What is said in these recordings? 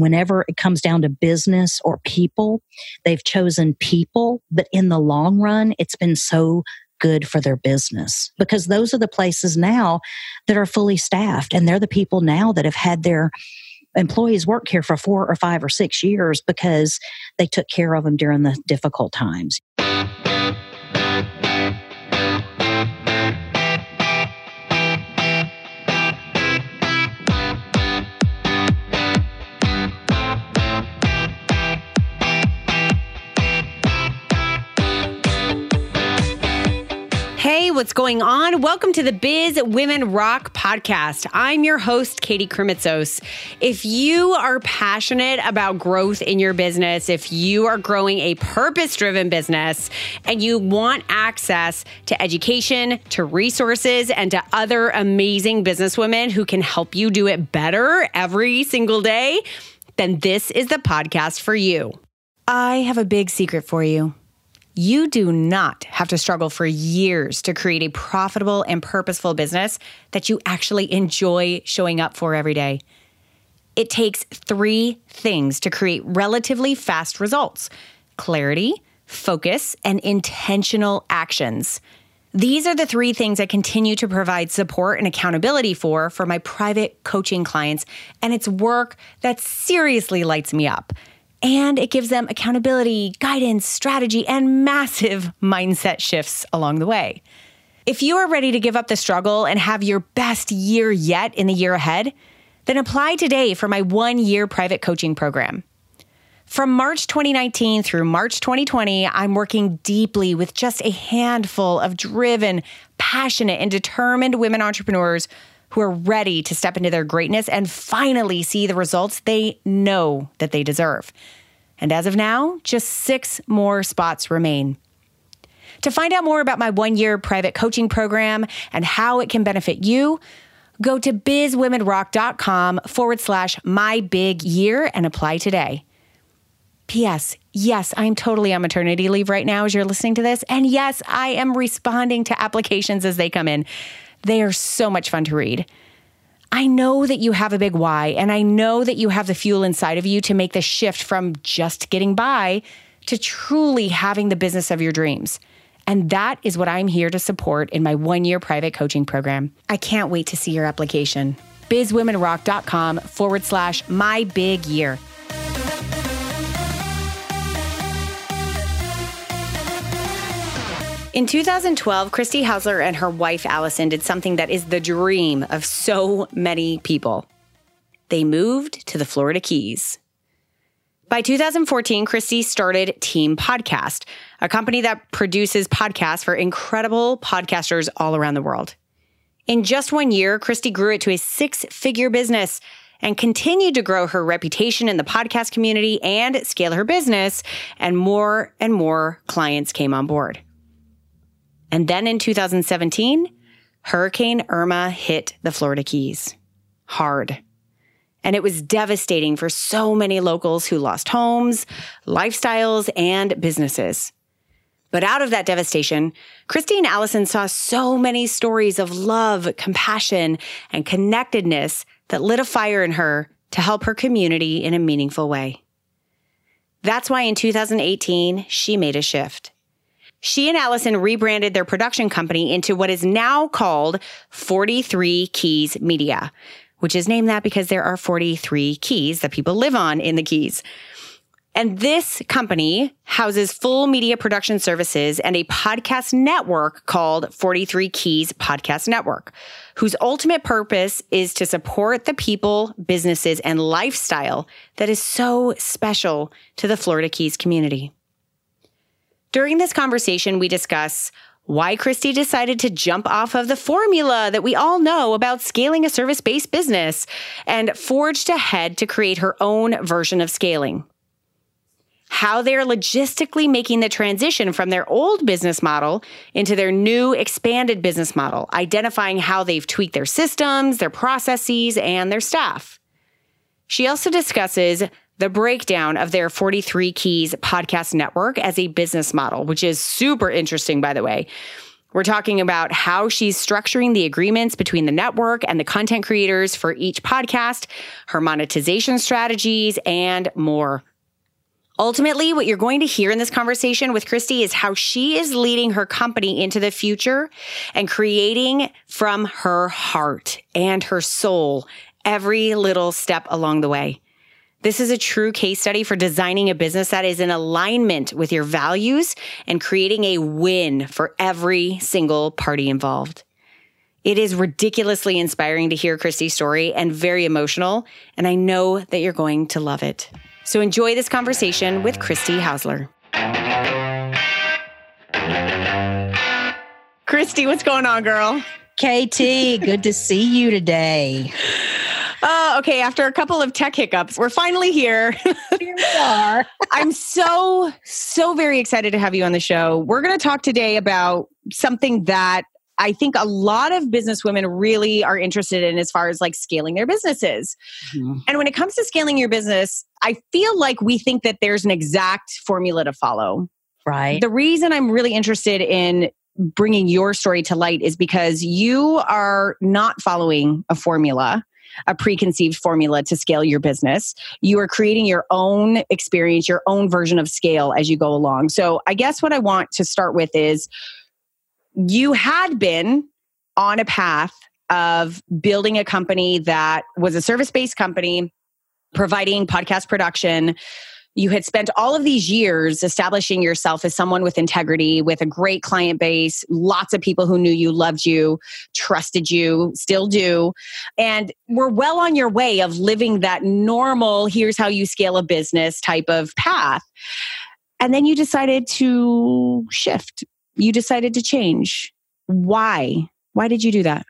whenever it comes down to business or people, they've chosen people, but in the long run, it's been so good for their business because those are the places now that are fully staffed and they're the people now that have had their employees work here for four or five or six years because they took care of them during the difficult times. What's going on? Welcome to the Biz Women Rock podcast. I'm your host, Katie Krimitsos. If you are passionate about growth in your business, if you are growing a purpose driven business and you want access to education, to resources, and to other amazing businesswomen who can help you do it better every single day, then this is the podcast for you. I have a big secret for you. You do not have to struggle for years to create a profitable and purposeful business that you actually enjoy showing up for every day. It takes three things to create relatively fast results clarity, focus, and intentional actions. These are the three things I continue to provide support and accountability for for my private coaching clients, and it's work that seriously lights me up and it gives them accountability, guidance, strategy, and massive mindset shifts along the way. If you are ready to give up the struggle and have your best year yet in the year ahead, then apply today for my one year private coaching program. From March 2019 through March 2020, I'm working deeply with just a handful of driven, passionate, and determined women entrepreneurs who are ready to step into their greatness and finally see the results they know that they deserve. And as of now, just six more spots remain. To find out more about my one year private coaching program and how it can benefit you, go to bizwomenrock.com forward slash my big year and apply today. P.S. Yes, I'm totally on maternity leave right now as you're listening to this. And yes, I am responding to applications as they come in. They are so much fun to read. I know that you have a big why, and I know that you have the fuel inside of you to make the shift from just getting by to truly having the business of your dreams. And that is what I'm here to support in my one year private coaching program. I can't wait to see your application. bizwomenrock.com forward slash my big year. In 2012, Christy Haussler and her wife Allison did something that is the dream of so many people. They moved to the Florida Keys. By 2014, Christy started Team Podcast, a company that produces podcasts for incredible podcasters all around the world. In just one year, Christy grew it to a six figure business and continued to grow her reputation in the podcast community and scale her business, and more and more clients came on board. And then in 2017, Hurricane Irma hit the Florida Keys hard. And it was devastating for so many locals who lost homes, lifestyles, and businesses. But out of that devastation, Christine Allison saw so many stories of love, compassion, and connectedness that lit a fire in her to help her community in a meaningful way. That's why in 2018, she made a shift. She and Allison rebranded their production company into what is now called 43 Keys Media, which is named that because there are 43 keys that people live on in the Keys. And this company houses full media production services and a podcast network called 43 Keys Podcast Network, whose ultimate purpose is to support the people, businesses, and lifestyle that is so special to the Florida Keys community. During this conversation, we discuss why Christy decided to jump off of the formula that we all know about scaling a service based business and forged ahead to create her own version of scaling. How they're logistically making the transition from their old business model into their new expanded business model, identifying how they've tweaked their systems, their processes, and their staff. She also discusses the breakdown of their 43 Keys podcast network as a business model, which is super interesting, by the way. We're talking about how she's structuring the agreements between the network and the content creators for each podcast, her monetization strategies, and more. Ultimately, what you're going to hear in this conversation with Christy is how she is leading her company into the future and creating from her heart and her soul every little step along the way. This is a true case study for designing a business that is in alignment with your values and creating a win for every single party involved. It is ridiculously inspiring to hear Christy's story and very emotional, and I know that you're going to love it. So enjoy this conversation with Christy Haussler. Christy, what's going on, girl? KT, good to see you today. Oh, okay. After a couple of tech hiccups, we're finally here. Here we are. I'm so, so very excited to have you on the show. We're going to talk today about something that I think a lot of business women really are interested in as far as like scaling their businesses. Mm-hmm. And when it comes to scaling your business, I feel like we think that there's an exact formula to follow. Right. The reason I'm really interested in bringing your story to light is because you are not following a formula a preconceived formula to scale your business. You are creating your own experience, your own version of scale as you go along. So, I guess what I want to start with is you had been on a path of building a company that was a service based company providing podcast production you had spent all of these years establishing yourself as someone with integrity, with a great client base, lots of people who knew you, loved you, trusted you, still do. And we're well on your way of living that normal, here's how you scale a business type of path. And then you decided to shift, you decided to change. Why? Why did you do that?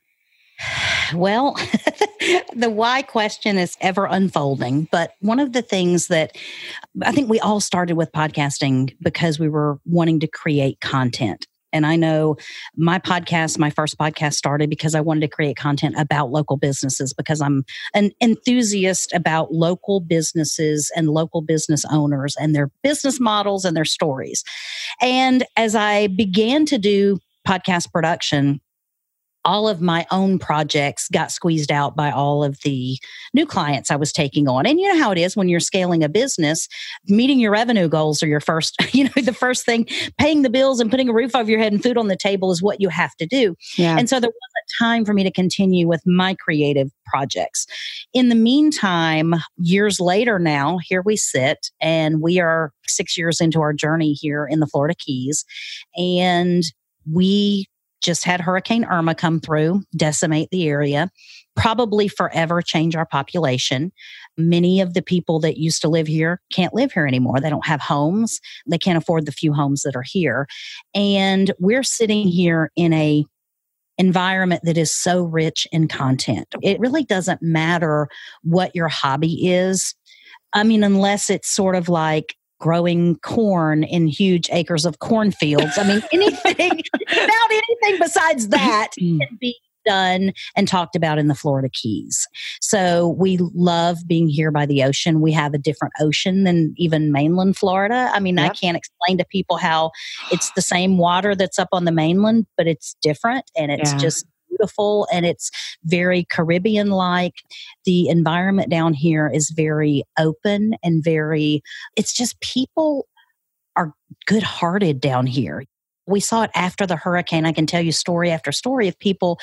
Well, the why question is ever unfolding. But one of the things that I think we all started with podcasting because we were wanting to create content. And I know my podcast, my first podcast started because I wanted to create content about local businesses because I'm an enthusiast about local businesses and local business owners and their business models and their stories. And as I began to do podcast production, all of my own projects got squeezed out by all of the new clients I was taking on. And you know how it is when you're scaling a business, meeting your revenue goals are your first, you know, the first thing, paying the bills and putting a roof over your head and food on the table is what you have to do. Yeah. And so there wasn't time for me to continue with my creative projects. In the meantime, years later now, here we sit and we are six years into our journey here in the Florida Keys. And we just had Hurricane Irma come through, decimate the area, probably forever change our population. Many of the people that used to live here can't live here anymore. They don't have homes. They can't afford the few homes that are here. And we're sitting here in a environment that is so rich in content. It really doesn't matter what your hobby is. I mean, unless it's sort of like growing corn in huge acres of cornfields. I mean, anything about anything besides that mm. can be done and talked about in the Florida Keys. So we love being here by the ocean. We have a different ocean than even mainland Florida. I mean, yep. I can't explain to people how it's the same water that's up on the mainland, but it's different and it's yeah. just beautiful and it's very Caribbean like. The environment down here is very open and very, it's just people are good hearted down here. We saw it after the hurricane. I can tell you story after story of people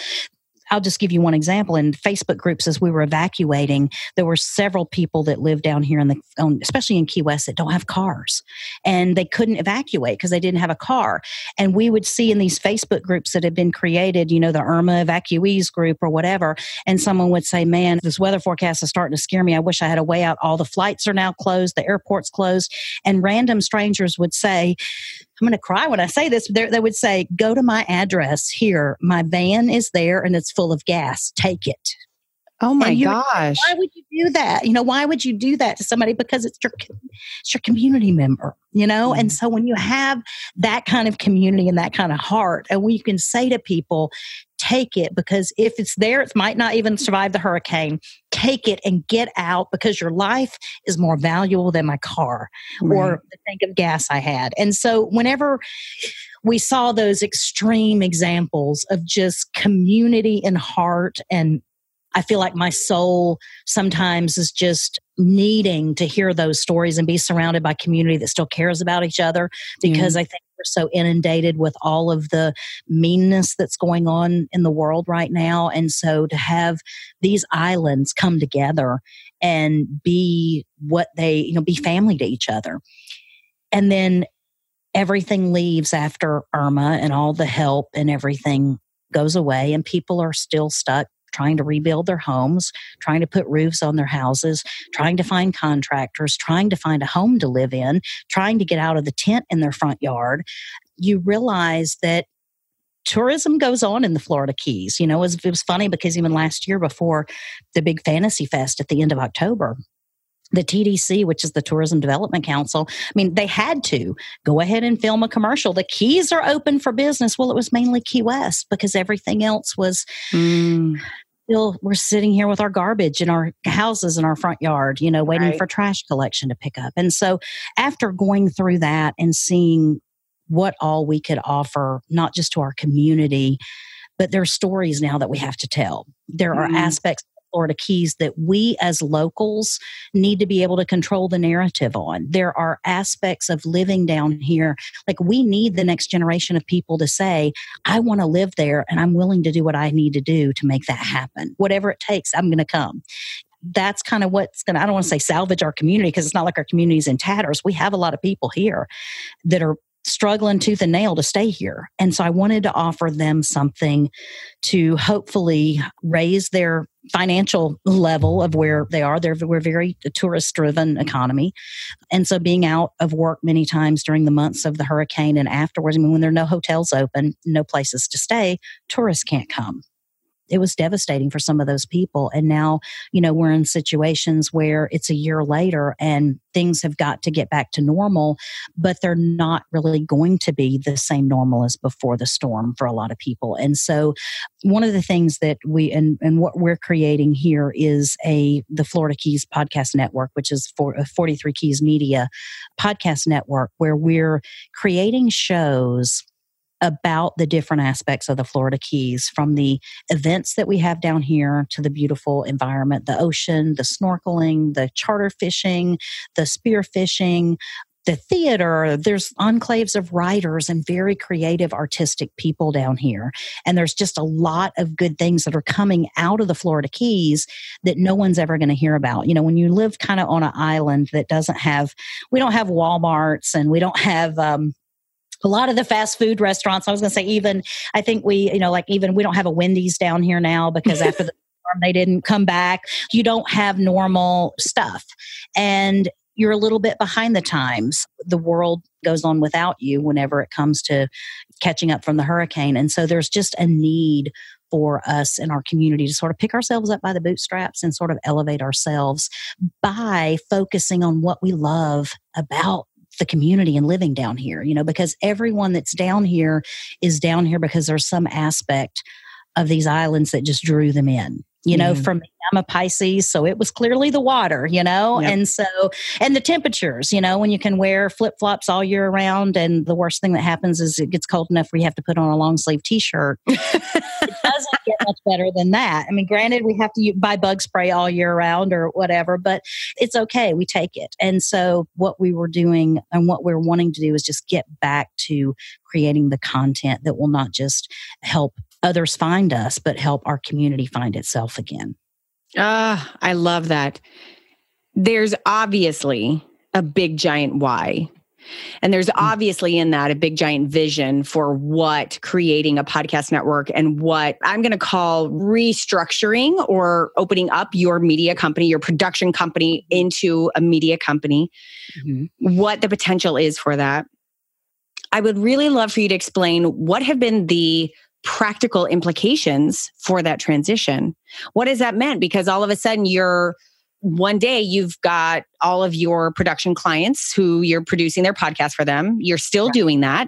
I'll just give you one example. In Facebook groups, as we were evacuating, there were several people that live down here in the, especially in Key West, that don't have cars, and they couldn't evacuate because they didn't have a car. And we would see in these Facebook groups that had been created, you know, the Irma evacuees group or whatever, and someone would say, "Man, this weather forecast is starting to scare me. I wish I had a way out. All the flights are now closed, the airport's closed," and random strangers would say, I'm going to cry when I say this. They would say, Go to my address here. My van is there and it's full of gas. Take it. Oh my you, gosh. Why would you do that? You know, why would you do that to somebody? Because it's your, it's your community member, you know? Mm. And so when you have that kind of community and that kind of heart, and we can say to people, take it because if it's there, it might not even survive the hurricane. Take it and get out because your life is more valuable than my car right. or the tank of gas I had. And so, whenever we saw those extreme examples of just community and heart and I feel like my soul sometimes is just needing to hear those stories and be surrounded by community that still cares about each other because I think we're so inundated with all of the meanness that's going on in the world right now. And so to have these islands come together and be what they, you know, be family to each other. And then everything leaves after Irma and all the help and everything goes away and people are still stuck trying to rebuild their homes, trying to put roofs on their houses, trying to find contractors, trying to find a home to live in, trying to get out of the tent in their front yard, you realize that tourism goes on in the Florida Keys. You know, it was, it was funny because even last year before the big fantasy fest at the end of October, the TDC, which is the Tourism Development Council, I mean, they had to go ahead and film a commercial. The keys are open for business. Well, it was mainly Key West because everything else was mm still we're sitting here with our garbage in our houses in our front yard, you know, waiting right. for trash collection to pick up. And so after going through that and seeing what all we could offer, not just to our community, but there are stories now that we have to tell. There are mm-hmm. aspects Florida Keys that we as locals need to be able to control the narrative on. There are aspects of living down here. Like we need the next generation of people to say, I want to live there and I'm willing to do what I need to do to make that happen. Whatever it takes, I'm going to come that's kind of what's going to, I don't want to say salvage our community because it's not like our community is in tatters. We have a lot of people here that are struggling tooth and nail to stay here. And so I wanted to offer them something to hopefully raise their financial level of where they are. They're, we're very tourist driven economy. And so being out of work many times during the months of the hurricane and afterwards, I mean, when there are no hotels open, no places to stay, tourists can't come it was devastating for some of those people. And now, you know, we're in situations where it's a year later and things have got to get back to normal, but they're not really going to be the same normal as before the storm for a lot of people. And so, one of the things that we and, and what we're creating here is a the Florida Keys podcast network, which is for uh, 43 Keys Media podcast network, where we're creating shows about the different aspects of the Florida Keys from the events that we have down here to the beautiful environment, the ocean, the snorkeling, the charter fishing, the spear fishing, the theater, there's enclaves of writers and very creative artistic people down here. And there's just a lot of good things that are coming out of the Florida Keys that no one's ever going to hear about. You know, when you live kind of on an island that doesn't have, we don't have Walmarts and we don't have, um, a lot of the fast food restaurants, I was going to say, even, I think we, you know, like even we don't have a Wendy's down here now because after the storm, they didn't come back. You don't have normal stuff. And you're a little bit behind the times. The world goes on without you whenever it comes to catching up from the hurricane. And so there's just a need for us in our community to sort of pick ourselves up by the bootstraps and sort of elevate ourselves by focusing on what we love about the community and living down here, you know, because everyone that's down here is down here because there's some aspect of these islands that just drew them in you know, mm. from I'm a Pisces, so it was clearly the water, you know, yep. and so and the temperatures, you know, when you can wear flip flops all year round, and the worst thing that happens is it gets cold enough where you have to put on a long sleeve t shirt. it doesn't much better than that. I mean, granted, we have to buy bug spray all year round or whatever, but it's okay. We take it. And so, what we were doing and what we're wanting to do is just get back to creating the content that will not just help others find us, but help our community find itself again. Ah, uh, I love that. There's obviously a big giant why. And there's mm. obviously in that a big giant vision for what creating a podcast network and what I'm going to call restructuring or opening up your media company, your production company into a media company, mm-hmm. what the potential is for that. I would really love for you to explain what have been the practical implications for that transition. What has that meant? Because all of a sudden you're one day you've got all of your production clients who you're producing their podcast for them. You're still doing that.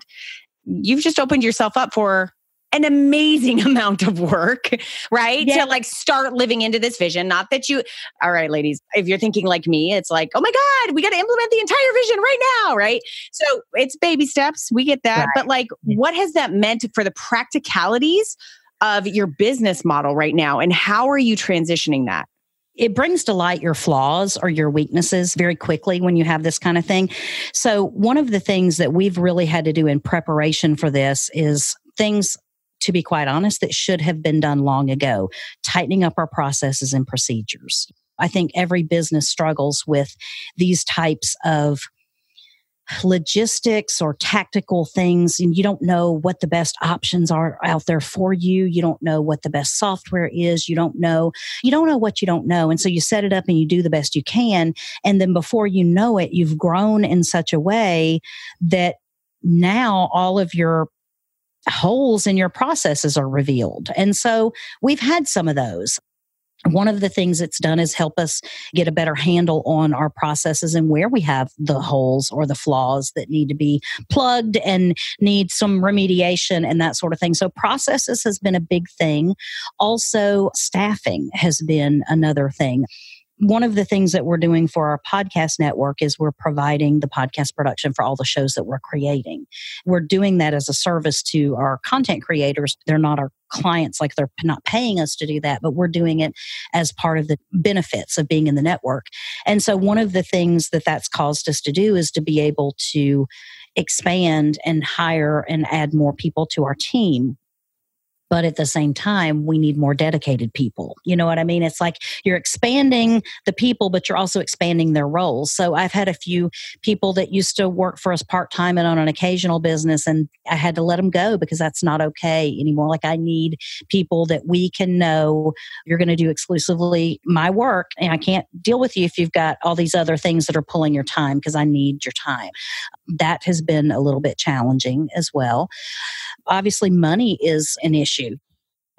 You've just opened yourself up for an amazing amount of work, right? Yeah. To like start living into this vision. Not that you, all right, ladies, if you're thinking like me, it's like, oh my God, we got to implement the entire vision right now, right? So it's baby steps. We get that. Right. But like, what has that meant for the practicalities of your business model right now? And how are you transitioning that? It brings to light your flaws or your weaknesses very quickly when you have this kind of thing. So, one of the things that we've really had to do in preparation for this is things to be quite honest, that should have been done long ago, tightening up our processes and procedures. I think every business struggles with these types of logistics or tactical things and you don't know what the best options are out there for you you don't know what the best software is you don't know you don't know what you don't know and so you set it up and you do the best you can and then before you know it you've grown in such a way that now all of your holes in your processes are revealed. And so we've had some of those. One of the things it's done is help us get a better handle on our processes and where we have the holes or the flaws that need to be plugged and need some remediation and that sort of thing. So, processes has been a big thing. Also, staffing has been another thing one of the things that we're doing for our podcast network is we're providing the podcast production for all the shows that we're creating. We're doing that as a service to our content creators. They're not our clients, like they're not paying us to do that, but we're doing it as part of the benefits of being in the network. And so, one of the things that that's caused us to do is to be able to expand and hire and add more people to our team but at the same time we need more dedicated people. You know what i mean? It's like you're expanding the people but you're also expanding their roles. So i've had a few people that used to work for us part-time and on an occasional business and i had to let them go because that's not okay anymore. Like i need people that we can know. You're going to do exclusively my work and i can't deal with you if you've got all these other things that are pulling your time because i need your time that has been a little bit challenging as well. Obviously money is an issue.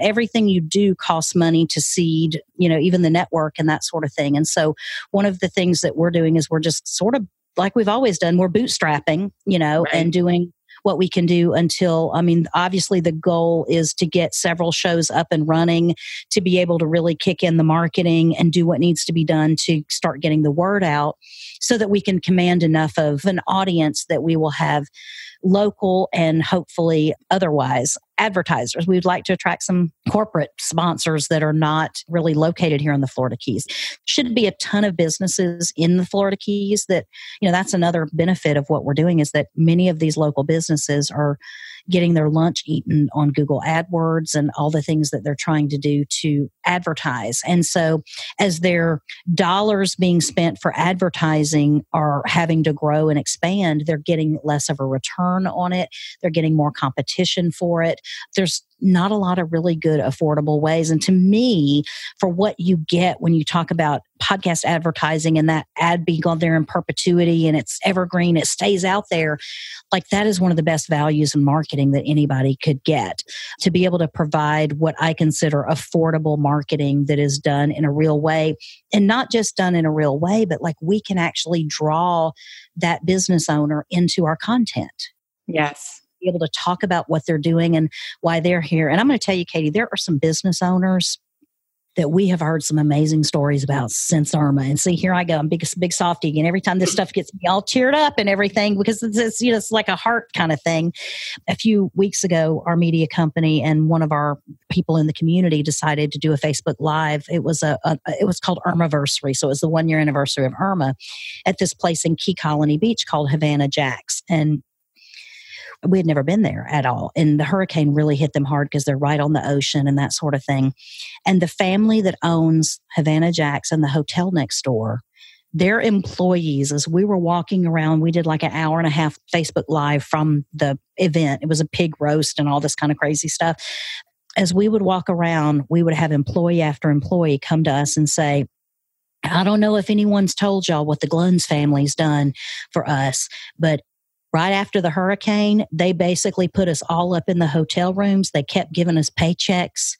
Everything you do costs money to seed you know even the network and that sort of thing. And so one of the things that we're doing is we're just sort of like we've always done we're bootstrapping you know right. and doing what we can do until i mean obviously the goal is to get several shows up and running to be able to really kick in the marketing and do what needs to be done to start getting the word out so that we can command enough of an audience that we will have local and hopefully otherwise advertisers. We'd like to attract some corporate sponsors that are not really located here in the Florida Keys. Should be a ton of businesses in the Florida Keys that, you know, that's another benefit of what we're doing is that many of these local businesses are getting their lunch eaten on Google AdWords and all the things that they're trying to do to advertise. And so, as their dollars being spent for advertising are having to grow and expand, they're getting less of a return on it. They're getting more competition for it. There's not a lot of really good affordable ways. And to me, for what you get when you talk about podcast advertising and that ad being on there in perpetuity and it's evergreen, it stays out there, like that is one of the best values in marketing that anybody could get. To be able to provide what I consider affordable marketing that is done in a real way and not just done in a real way, but like we can actually draw that business owner into our content. Yes be able to talk about what they're doing and why they're here. And I'm going to tell you, Katie, there are some business owners that we have heard some amazing stories about since Irma. And see, here I go, I'm big, big softy again. Every time this stuff gets me all cheered up and everything, because it's, it's, you know it's like a heart kind of thing. A few weeks ago, our media company and one of our people in the community decided to do a Facebook Live. It was a, a it was called Irmaversary, so it was the one year anniversary of Irma at this place in Key Colony Beach called Havana Jacks, and we had never been there at all. And the hurricane really hit them hard because they're right on the ocean and that sort of thing. And the family that owns Havana Jacks and the hotel next door, their employees, as we were walking around, we did like an hour and a half Facebook Live from the event. It was a pig roast and all this kind of crazy stuff. As we would walk around, we would have employee after employee come to us and say, I don't know if anyone's told y'all what the Gluns family's done for us, but right after the hurricane, they basically put us all up in the hotel rooms. They kept giving us paychecks.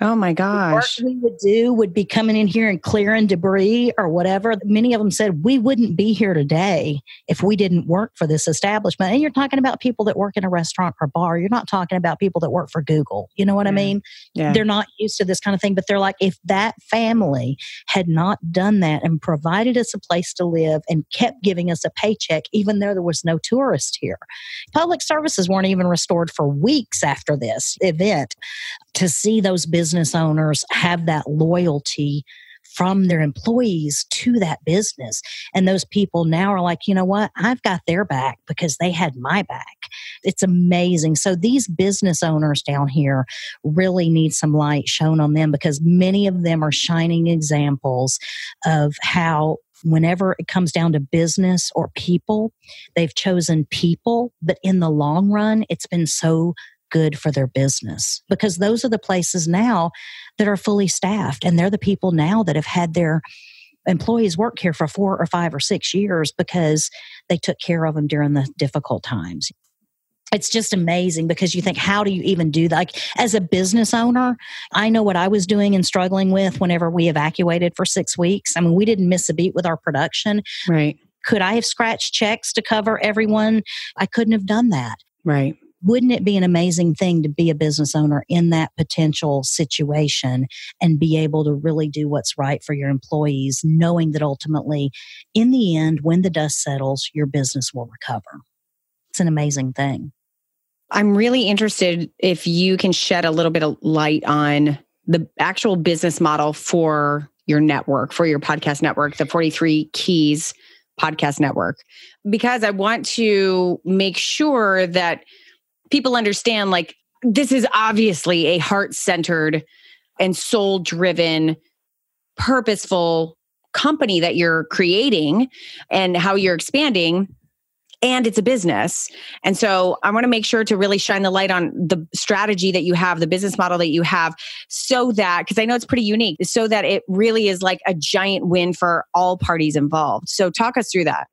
Oh my gosh. What we would do would be coming in here and clearing debris or whatever. Many of them said, We wouldn't be here today if we didn't work for this establishment. And you're talking about people that work in a restaurant or bar. You're not talking about people that work for Google. You know what yeah. I mm. mean? Yeah. They're not used to this kind of thing, but they're like, if that family had not done that and provided us a place to live and kept giving us a paycheck, even though there was no tourist here, public services weren't even restored for weeks after this event to see those business owners have that loyalty from their employees to that business. And those people now are like, you know what? I've got their back because they had my back. It's amazing. So these business owners down here really need some light shown on them because many of them are shining examples of how whenever it comes down to business or people, they've chosen people, but in the long run, it's been so good for their business because those are the places now that are fully staffed and they're the people now that have had their employees work here for four or five or six years because they took care of them during the difficult times. It's just amazing because you think how do you even do that? Like as a business owner i know what i was doing and struggling with whenever we evacuated for six weeks. I mean we didn't miss a beat with our production. Right. Could i have scratched checks to cover everyone? I couldn't have done that. Right wouldn't it be an amazing thing to be a business owner in that potential situation and be able to really do what's right for your employees, knowing that ultimately, in the end, when the dust settles, your business will recover? It's an amazing thing. I'm really interested if you can shed a little bit of light on the actual business model for your network, for your podcast network, the 43 Keys podcast network, because I want to make sure that people understand like this is obviously a heart centered and soul driven, purposeful company that you're creating and how you're expanding. And it's a business. And so I want to make sure to really shine the light on the strategy that you have, the business model that you have, so that, because I know it's pretty unique, so that it really is like a giant win for all parties involved. So talk us through that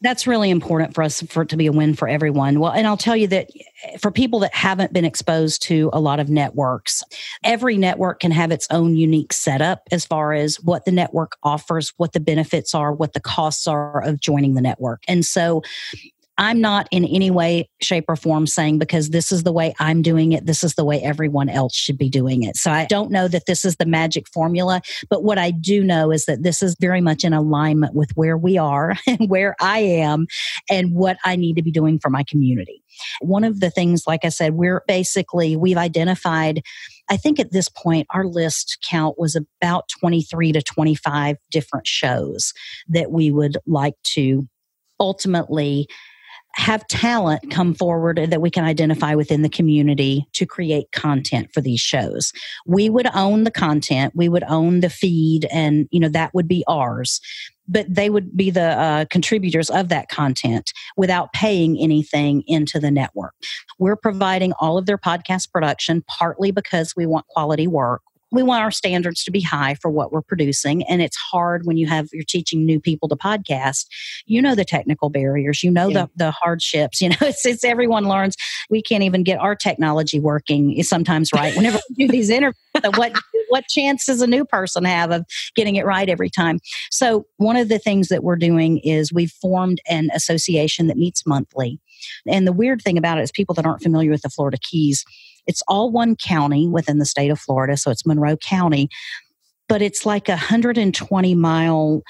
that's really important for us for it to be a win for everyone. Well, and I'll tell you that for people that haven't been exposed to a lot of networks, every network can have its own unique setup as far as what the network offers, what the benefits are, what the costs are of joining the network. And so I'm not in any way, shape, or form saying because this is the way I'm doing it, this is the way everyone else should be doing it. So I don't know that this is the magic formula, but what I do know is that this is very much in alignment with where we are and where I am and what I need to be doing for my community. One of the things, like I said, we're basically, we've identified I think at this point, our list count was about 23 to 25 different shows that we would like to ultimately have talent come forward that we can identify within the community to create content for these shows. We would own the content, we would own the feed, and you know that would be ours. But they would be the uh, contributors of that content without paying anything into the network. We're providing all of their podcast production, partly because we want quality work we want our standards to be high for what we're producing and it's hard when you have you're teaching new people to podcast. You know the technical barriers you know yeah. the, the hardships you know it's, it's everyone learns. We can't even get our technology working sometimes right whenever we do these interviews what what chance does a new person have of getting it right every time? So one of the things that we're doing is we've formed an association that meets monthly. And the weird thing about it is people that aren't familiar with the florida keys it's all one county within the state of Florida, so it's Monroe County, but it's like a 120 mile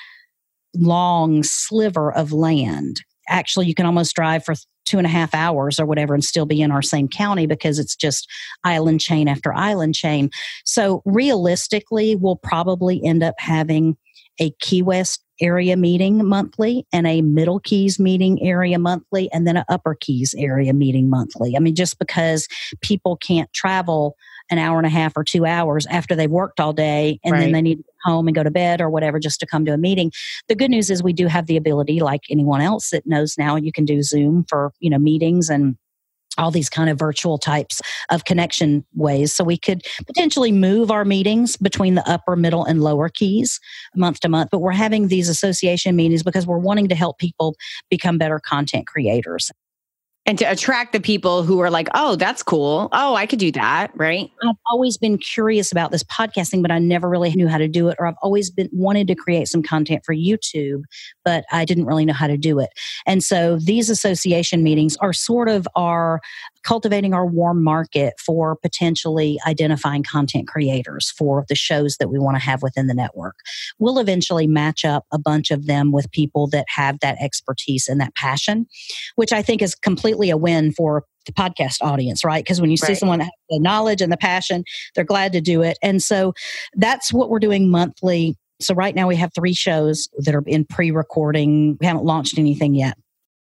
long sliver of land. Actually, you can almost drive for two and a half hours or whatever and still be in our same county because it's just island chain after island chain. So, realistically, we'll probably end up having a Key West area meeting monthly and a middle keys meeting area monthly and then an upper keys area meeting monthly. I mean, just because people can't travel an hour and a half or two hours after they've worked all day and right. then they need to go home and go to bed or whatever just to come to a meeting. The good news is we do have the ability, like anyone else that knows now, you can do Zoom for, you know, meetings and all these kind of virtual types of connection ways. So we could potentially move our meetings between the upper, middle, and lower keys month to month. But we're having these association meetings because we're wanting to help people become better content creators. And to attract the people who are like, oh, that's cool. Oh, I could do that. Right. I've always been curious about this podcasting, but I never really knew how to do it. Or I've always been wanted to create some content for YouTube, but I didn't really know how to do it. And so these association meetings are sort of our cultivating our warm market for potentially identifying content creators for the shows that we want to have within the network. We'll eventually match up a bunch of them with people that have that expertise and that passion, which I think is completely a win for the podcast audience, right? Because when you right. see someone that has the knowledge and the passion, they're glad to do it. And so that's what we're doing monthly. So right now we have three shows that are in pre-recording. We haven't launched anything yet.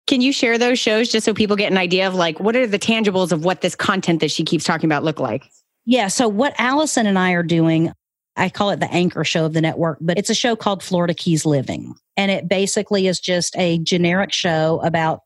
Can you share those shows just so people get an idea of like what are the tangibles of what this content that she keeps talking about look like? Yeah. So what Allison and I are doing, I call it the anchor show of the network, but it's a show called Florida Keys Living. And it basically is just a generic show about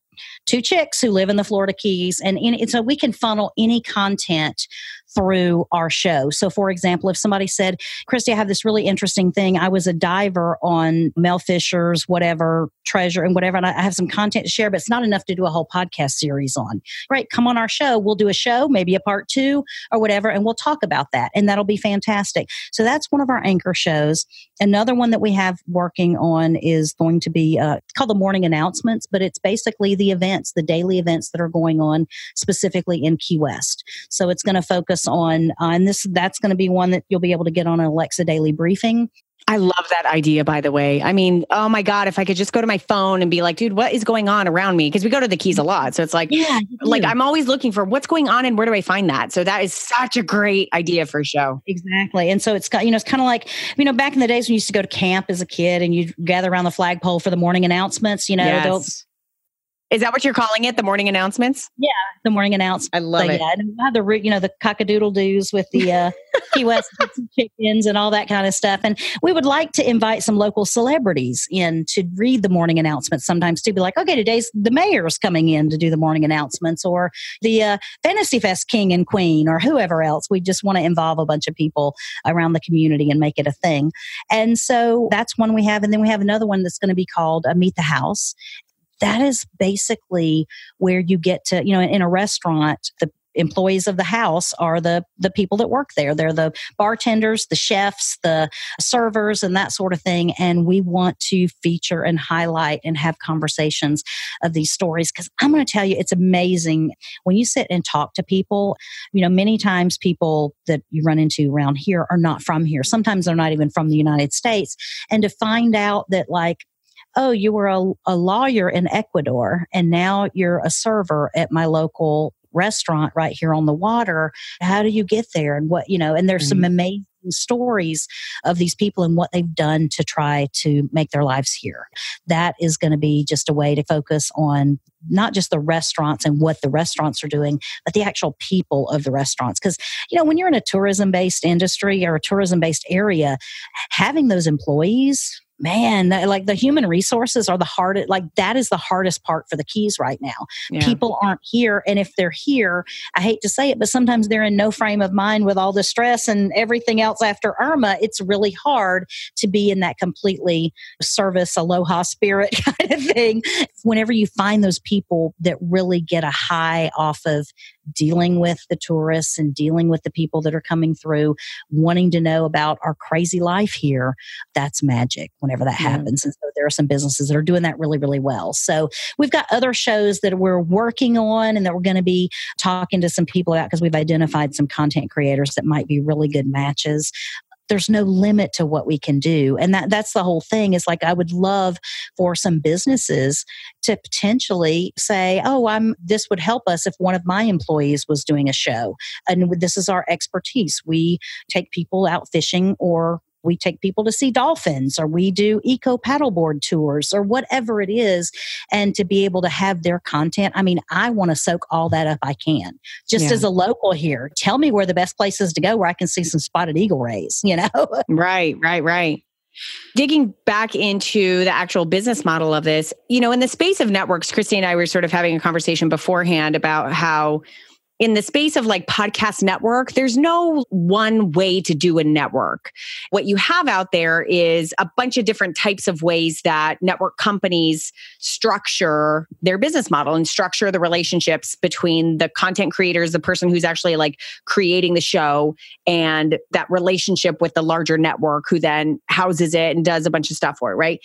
two chicks who live in the Florida Keys. And, in, and so we can funnel any content through our show. So, for example, if somebody said, Christy, I have this really interesting thing. I was a diver on Mel Fisher's whatever treasure and whatever, and I have some content to share, but it's not enough to do a whole podcast series on. Right, come on our show. We'll do a show, maybe a part two or whatever, and we'll talk about that. And that'll be fantastic. So, that's one of our anchor shows. Another one that we have working on is going to be uh, called the morning announcements, but it's basically the events, the daily events that are going on specifically in Key West. So, it's going to focus focus on, uh, and this that's going to be one that you'll be able to get on an Alexa daily briefing. I love that idea, by the way. I mean, oh my God, if I could just go to my phone and be like, dude, what is going on around me? Because we go to the keys a lot. So it's like, yeah, like I'm always looking for what's going on and where do I find that? So that is such a great idea for a show. Exactly. And so it's got, you know, it's kind of like, you know, back in the days when you used to go to camp as a kid and you gather around the flagpole for the morning announcements, you know, yes. Is that what you're calling it? The morning announcements? Yeah, the morning announcements. I love so, it. Yeah, and have the you know the cockadoodle doos with the uh, Key West chickens and all that kind of stuff. And we would like to invite some local celebrities in to read the morning announcements. Sometimes to be like, okay, today's the mayor's coming in to do the morning announcements, or the uh, Fantasy Fest king and queen, or whoever else. We just want to involve a bunch of people around the community and make it a thing. And so that's one we have, and then we have another one that's going to be called uh, Meet the House, that is basically where you get to, you know, in a restaurant, the employees of the house are the the people that work there. They're the bartenders the chefs the servers and that sort of thing and we want to feature and highlight and have conversations of these stories because i'm going to tell you it's amazing. When you sit and talk to people you know many times people that you run into around here are not from here. Sometimes they're not even from the united states. And to find out that like oh, you were a, a lawyer in Ecuador and now you're a server at my local restaurant right here on the water. How do you get there? And what, you know, and there's mm-hmm. some amazing stories of these people and what they've done to try to make their lives here. That is going to be just a way to focus on not just the restaurants and what the restaurants are doing, but the actual people of the restaurants. Because, you know, when you're in a tourism based industry or a tourism based area, having those employees man, that, like the human resources are the hardest, like that is the hardest part for the keys right now. Yeah. People aren't here. And if they're here, I hate to say it, but sometimes they're in no frame of mind with all the stress and everything else after Irma. It's really hard to be in that completely service, aloha spirit kind of thing. Whenever you find those people that really get a high off of dealing with the tourists and dealing with the people that are coming through, wanting to know about our crazy life here, that's magic whenever that yeah. happens. And so there are some businesses that are doing that really, really well. So we've got other shows that we're working on and that we're going to be talking to some people about because we've identified some content creators that might be really good matches there's no limit to what we can do. And that that's the whole thing is like i would love for some businesses to potentially say oh i'm this would help us if one of my employees was doing a show. And this is our expertise. We take people out fishing or we take people to see dolphins or we do eco paddleboard tours or whatever it is and to be able to have their content i mean i want to soak all that up i can. Just yeah. as a local here tell me where the best places to go where i can see some spotted eagle rays you know? Right right right. Digging back into the actual business model of this, you know, in the space of networks, Christy and I were sort of having a conversation beforehand about how in the space of like podcast network, there's no one way to do a network. What you have out there is a bunch of different types of ways that network companies structure their business model and structure the relationships between the content creators, the person who's actually like creating the show, and that relationship with the larger network who then houses it and does a bunch of stuff for it, right?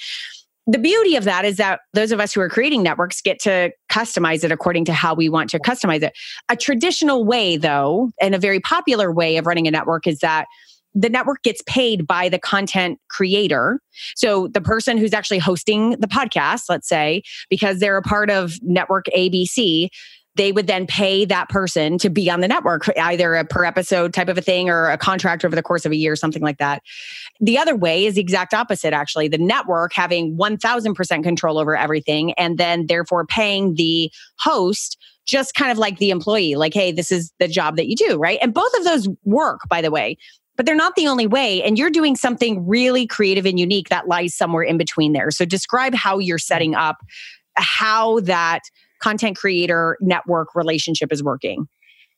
The beauty of that is that those of us who are creating networks get to customize it according to how we want to customize it. A traditional way, though, and a very popular way of running a network is that the network gets paid by the content creator. So the person who's actually hosting the podcast, let's say, because they're a part of network ABC, they would then pay that person to be on the network, either a per episode type of a thing or a contract over the course of a year, something like that. The other way is the exact opposite, actually. The network having 1000% control over everything and then therefore paying the host just kind of like the employee, like, hey, this is the job that you do, right? And both of those work, by the way but they're not the only way. And you're doing something really creative and unique that lies somewhere in between there. So describe how you're setting up how that content creator network relationship is working.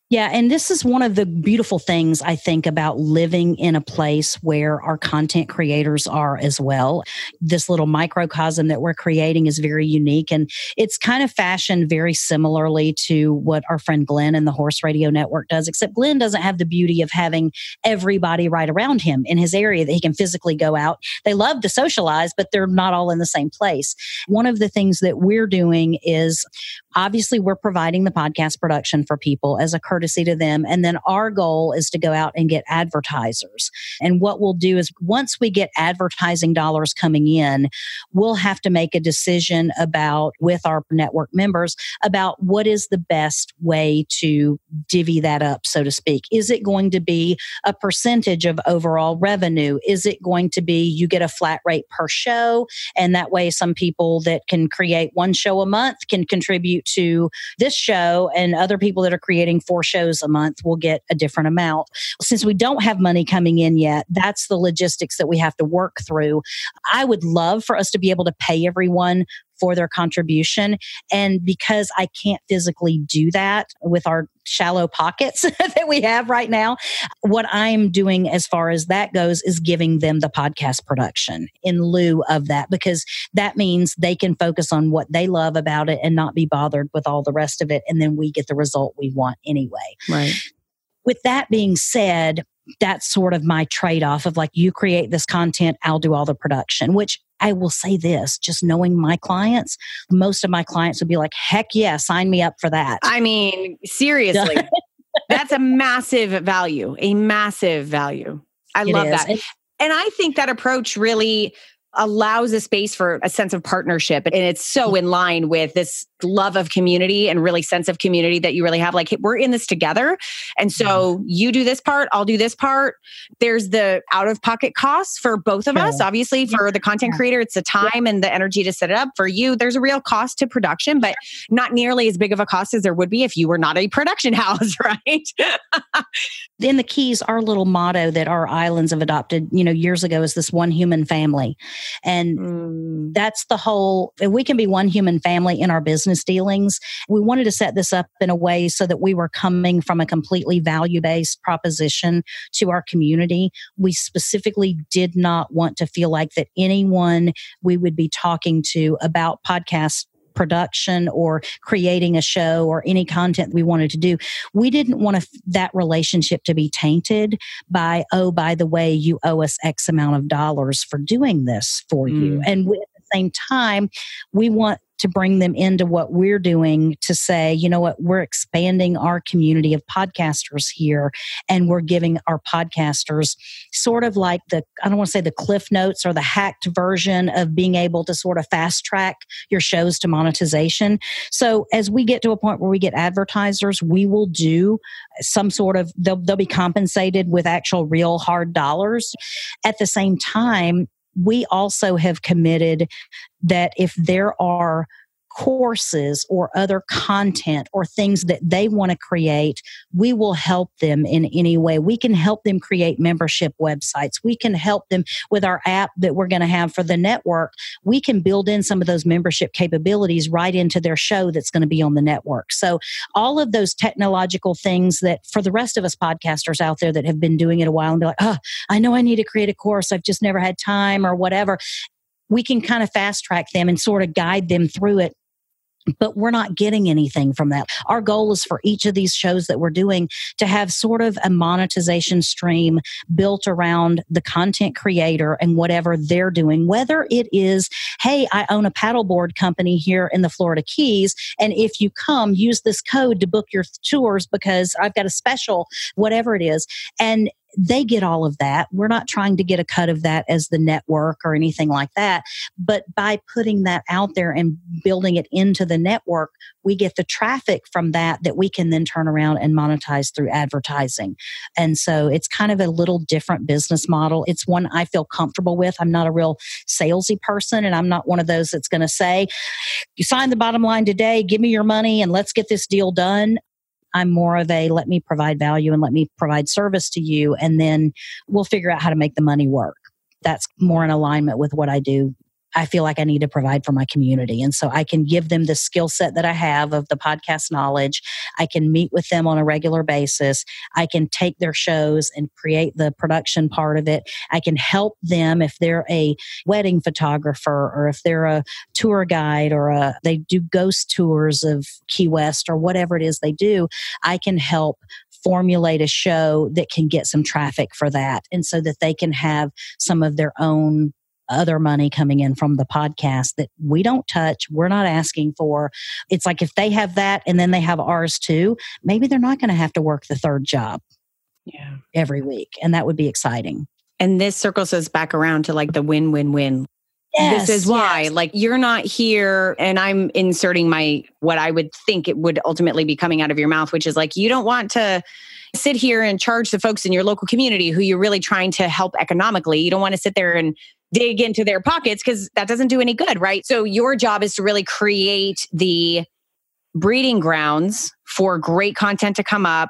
Yeah, and this is one of the beautiful things I think about living in a place where our content creators are as well. This little microcosm that we're creating is very unique and it's kind of fashioned very similarly to what our friend Glenn and the Horse Radio Network does, except Glenn doesn't have the beauty of having everybody right around him in his area that he can physically go out. They love to socialize, but they're not all in the same place. One of the things that we're doing is obviously we're providing the podcast production for people as a courtesy to them. And then our goal is to go out and get advertisers. And what we'll do is once we get advertising dollars coming in, we'll have to make a decision about with our network members about what is the best way to divvy that up, so to speak. Is it going to be a percentage of overall revenue? Is it going to be you get a flat rate per show? And that way, some people that can create one show a month can contribute to this show, and other people that are creating four shows a month will get a different amount. Since we don't have money coming in yet, that's the logistics that we have to work through. I would love for us to be able to pay everyone for their contribution. And because I can't physically do that with our shallow pockets that we have right now, what I'm doing as far as that goes is giving them the podcast production in lieu of that, because that means they can focus on what they love about it and not be bothered with all the rest of it. And then we get the result we want anyway. Right. With that being said, that's sort of my trade off of like, you create this content, I'll do all the production, which I will say this just knowing my clients, most of my clients would be like, heck yeah, sign me up for that. I mean, seriously, that's a massive value, a massive value. I it love is. that. and I think that approach really allows a space for a sense of partnership. And it's so mm. in line with this love of community and really sense of community that you really have. Like, hey, we're in this together. And so mm-hmm. you do this part, I'll do this part. There's the out of pocket costs for both of sure. us. Obviously, for the content creator, it's the time yeah. and the energy to set it up. For you, there's a real cost to production, but not nearly as big of a cost as there would be if you were not a production house, right? in the Keys, our little motto that our islands have adopted, you know, years ago is this one human family. And mm. that's the whole, we can be one human family in our business dealings. We wanted to set this up in a way so that we were coming from a completely value based proposition to our community. We specifically did not want to feel like that anyone we would be talking to about podcast production or creating a show or any content we wanted to do, we didn't want that relationship to be tainted by, oh, by the way, you owe us X amount of dollars for doing this for mm. you. And we, at the same time, we want to bring them into what we're doing to say, you know what, we're expanding our community of podcasters here and we're giving our podcasters sort of like the, I don't want to say the cliff notes or the hacked version of being able to sort of fast track your shows to monetization. So as we get to a point where we get advertisers, we will do some sort of, they'll, they'll be compensated with actual real hard dollars. At the same time, we also have committed that if there are courses or other content or things that they want to create, we will help them in any way. We can help them create membership websites. We can help them with our app that we're going to have for the network. We can build in some of those membership capabilities right into their show that's going to be on the network. So, all of those technological things that for the rest of us podcasters out there that have been doing it a while and be like, oh, I know I need to create a course. I've just never had time or whatever. We can kind of fast track them and sort of guide them through it but we're not getting anything from that. Our goal is for each of these shows that we're doing to have sort of a monetization stream built around the content creator and whatever they're doing, whether it is, hey, I own a paddleboard company here in the Florida Keys, and if you come, use this code to book your tours because I've got a special, whatever it is. And they get all of that. We're not trying to get a cut of that as the network or anything like that. But by putting that out there and building it into the network, we get the traffic from that that we can then turn around and monetize through advertising. And so it's kind of a little different business model. It's one I feel comfortable with. I'm not a real salesy person, and I'm not one of those that's going to say, you sign the bottom line today, give me your money, and let's get this deal done. I'm more of a let me provide value and let me provide service to you, and then we'll figure out how to make the money work. That's more in alignment with what I do I feel like I need to provide for my community. And so I can give them the skill set that I have of the podcast knowledge. I can meet with them on a regular basis. I can take their shows and create the production part of it. I can help them if they're a wedding photographer or if they're a tour guide or a, they do ghost tours of Key West or whatever it is they do. I can help formulate a show that can get some traffic for that and so that they can have some of their own other money coming in from the podcast that we don't touch, we're not asking for. It's like if they have that and then they have ours too, maybe they're not going to have to work the third job yeah. every week. And that would be exciting. And this circles us back around to like the win win win. Yes, this is why, yes. like, you're not here, and I'm inserting my what I would think it would ultimately be coming out of your mouth, which is like, you don't want to sit here and charge the folks in your local community who you're really trying to help economically. You don't want to sit there and dig into their pockets because that doesn't do any good, right? So your job is to really create the breeding grounds for great content to come up,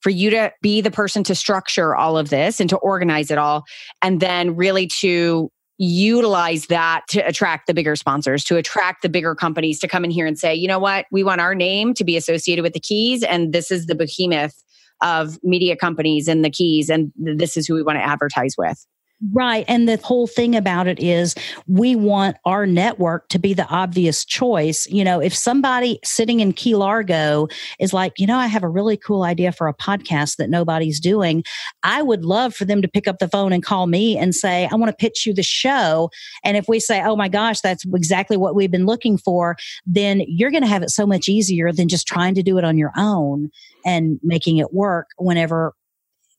for you to be the person to structure all of this and to organize it all, and then really to utilize that to attract the bigger sponsors, to attract the bigger companies to come in here and say, you know what, we want our name to be associated with the keys, and this is the behemoth of media companies and the keys, and this is who we want to advertise with. Right. And the whole thing about it is we want our network to be the obvious choice. You know, if somebody sitting in Key Largo is like, you know, I have a really cool idea for a podcast that nobody's doing, I would love for them to pick up the phone and call me and say, I want to pitch you the show. And if we say, oh my gosh, that's exactly what we've been looking for, then you're going to have it so much easier than just trying to do it on your own and making it work whenever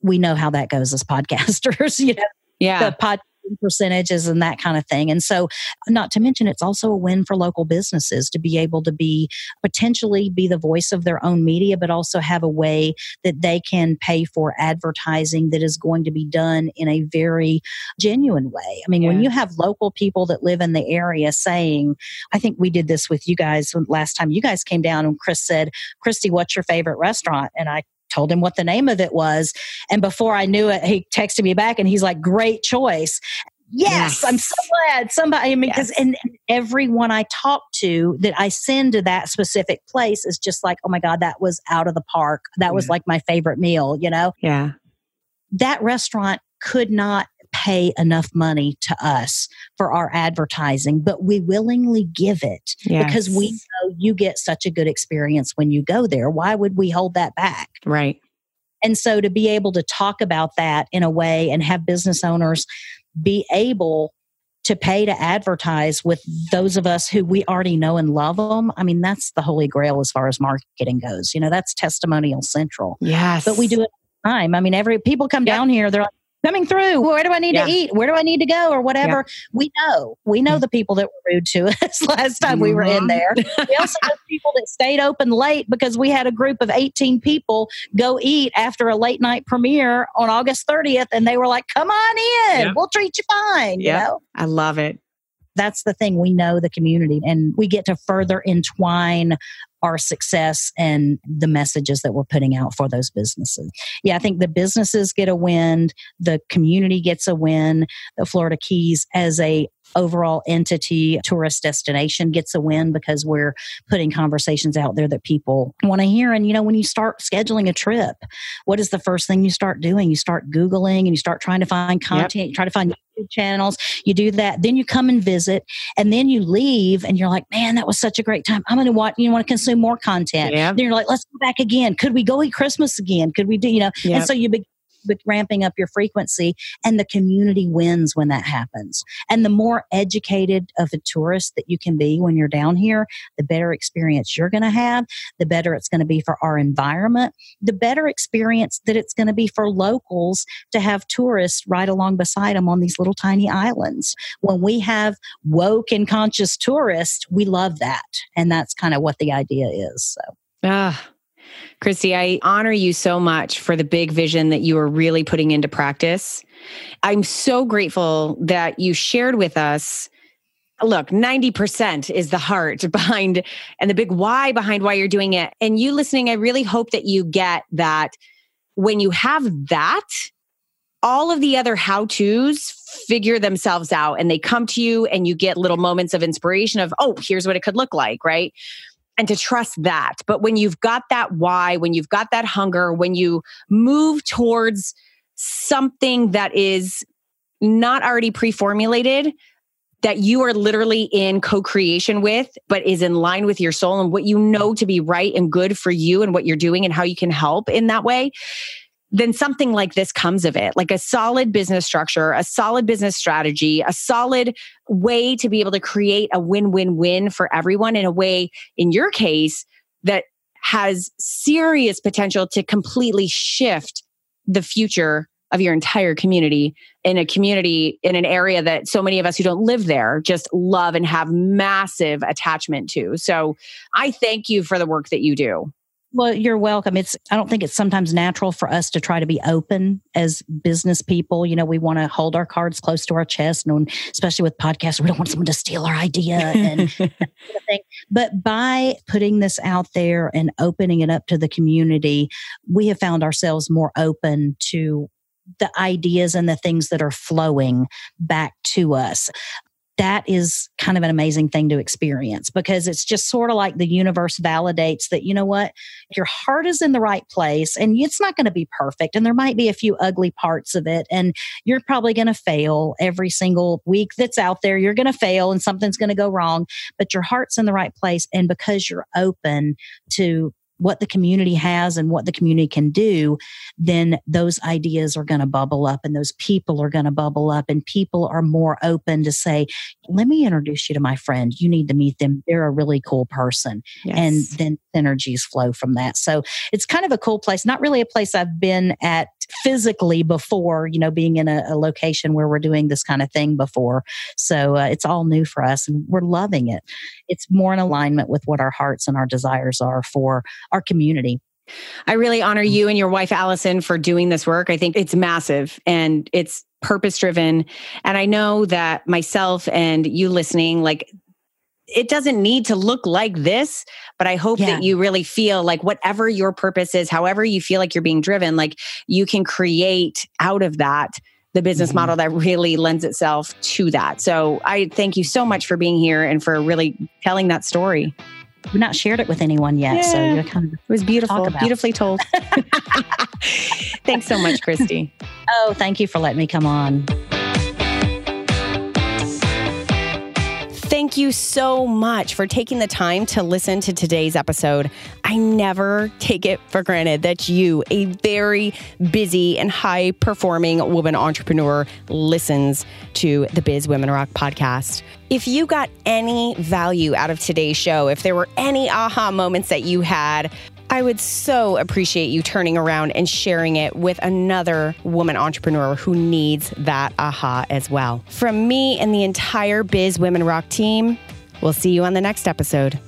we know how that goes as podcasters. You know, yeah. the pod percentages and that kind of thing. And so, not to mention, it's also a win for local businesses to be able to be potentially be the voice of their own media, but also have a way that they can pay for advertising that is going to be done in a very genuine way. I mean, yeah. when you have local people that live in the area saying, I think we did this with you guys last time you guys came down and Chris said, Christy, what's your favorite restaurant? And I told him what the name of it was. And before I knew it, he texted me back and he's like, great choice. Yes, yes. I'm so glad somebody, I mean, because yes. and, and everyone I talk to that I send to that specific place is just like, oh my God, that was out of the park. That was like my favorite meal, you know? Yeah. That restaurant could not pay enough money to us for our advertising, but we willingly give it yes. because we know you get such a good experience when you go there. Why would we hold that back? Right. And so to be able to talk about that in a way and have business owners be able to pay to advertise with those of us who we already know and love them. I mean, that's the holy grail as far as marketing goes. You know, that's testimonial central. Yes. But we do it all the time. I mean, every people come yep. down here, they're like, coming through. Where do I need yeah. to eat? Where do I need to go? Or whatever. Yeah. We know. We know the people that were rude to us last time mm-hmm. we were in there. Mm-hmm. we also know people that stayed open late because we had a group of 18 people go eat after a late night premiere on August 30th. And they were like, come on in. We'll treat you fine. Yeah. You know? I love it. That's the thing. We know the community and we get to further entwine our success and the messages that we're putting out for those businesses. Yeah, I think the businesses get a win, the community gets a win, the Florida Keys as a overall entity tourist destination gets a win because we're putting conversations out there that people want to hear. And you know when you start scheduling a trip what is the first thing you start doing? You start googling and you start trying to find content yep. you try to find YouTube channels. You do that then you come and visit and then you leave and you're like man that was such a great time. I'm going to watch you want to consume more content. Yep. then you're like let's go back again. Could we go eat christmas again? Could we do you know? Yep. and so you begin with ramping up your frequency and the community wins when that happens. And the more educated of a tourist that you can be when you're down here, the better experience you're going to have, the better it's going to be for our environment, the better experience that it's going to be for locals to have tourists right along beside them on these little tiny islands. When we have woke and conscious tourists, we love that. And that's kind of what the idea is. So. Ah, Christy, I honor you so much for the big vision that you are really putting into practice. I'm so grateful that you shared with us. Look, 90% is the heart behind and the big why behind why you're doing it. And you listening, I really hope that you get that when you have that, all of the other how to's figure themselves out and they come to you and you get little moments of inspiration of, oh, here's what it could look like, right? And to trust that. But when you've got that why, when you've got that hunger, when you move towards something that is not already pre-formulated, that you are literally in co-creation with but is in line with your soul and what you know to be right and good for you and what you're doing and how you can help in that way then something like this comes of it like a solid business structure, a solid business strategy, a solid way to be able to create a win win win for everyone in a way, in your case, that has serious potential to completely shift the future of your entire community in a community in an area that so many of us who don't live there just love and have massive attachment to. So I thank you for the work that you do. Well, you're welcome. It's I don't think it's sometimes natural for us to try to be open as business people. You know, we want to hold our cards close to our chest, and especially with podcasts, we don't want someone to steal our idea and thing. But by putting this out there and opening it up to the community, we have found ourselves more open to the ideas and the things that are flowing back to us that is kind of an amazing thing to experience because it's just sort of like the universe validates that, you know what, your heart is in the right place and it's not going to be perfect. And there might be a few ugly parts of it. And you're probably going to fail every single week that's out there. You're going to fail and something's going to go wrong, but your heart's in the right place. And because you're open to what the community has and what the community can do, then those ideas are going to bubble up and those people are going to bubble up and people are more open to say, let me introduce you to my friend. You need to meet them. They're a really cool person. Yes. And then energies flow from that. So it's kind of a cool place, not really a place I've been at physically before, you know, being in a, a location where we're doing this kind of thing before. So uh, it's all new for us and we're loving it. It's more in alignment with what our hearts and our desires are for our community. I really honor you and your wife, Allison, for doing this work. I think it's massive and it's purpose driven. And I know that myself and you listening, like, it doesn't need to look like this, but I hope yeah. that you really feel like whatever your purpose is, however you feel like you're being driven, like you can create out of that the business mm-hmm. model that really lends itself to that. So I thank you so much for being here and for really telling that story. We've not shared it with anyone yet, yeah. so you kind of it was beautiful, beautifully told. Thanks so much, Christy. Oh, thank you for letting me come on. Thank you so much for taking the time to listen to today's episode. I never take it for granted that you, a very busy and high performing woman entrepreneur, listens to the Biz Women Rock podcast. If you got any value out of today's show, if there were any aha moments that you had, I would so appreciate you turning around and sharing it with another woman entrepreneur who needs that aha as well. From me and the entire Biz Women Rock team, we'll see you on the next episode.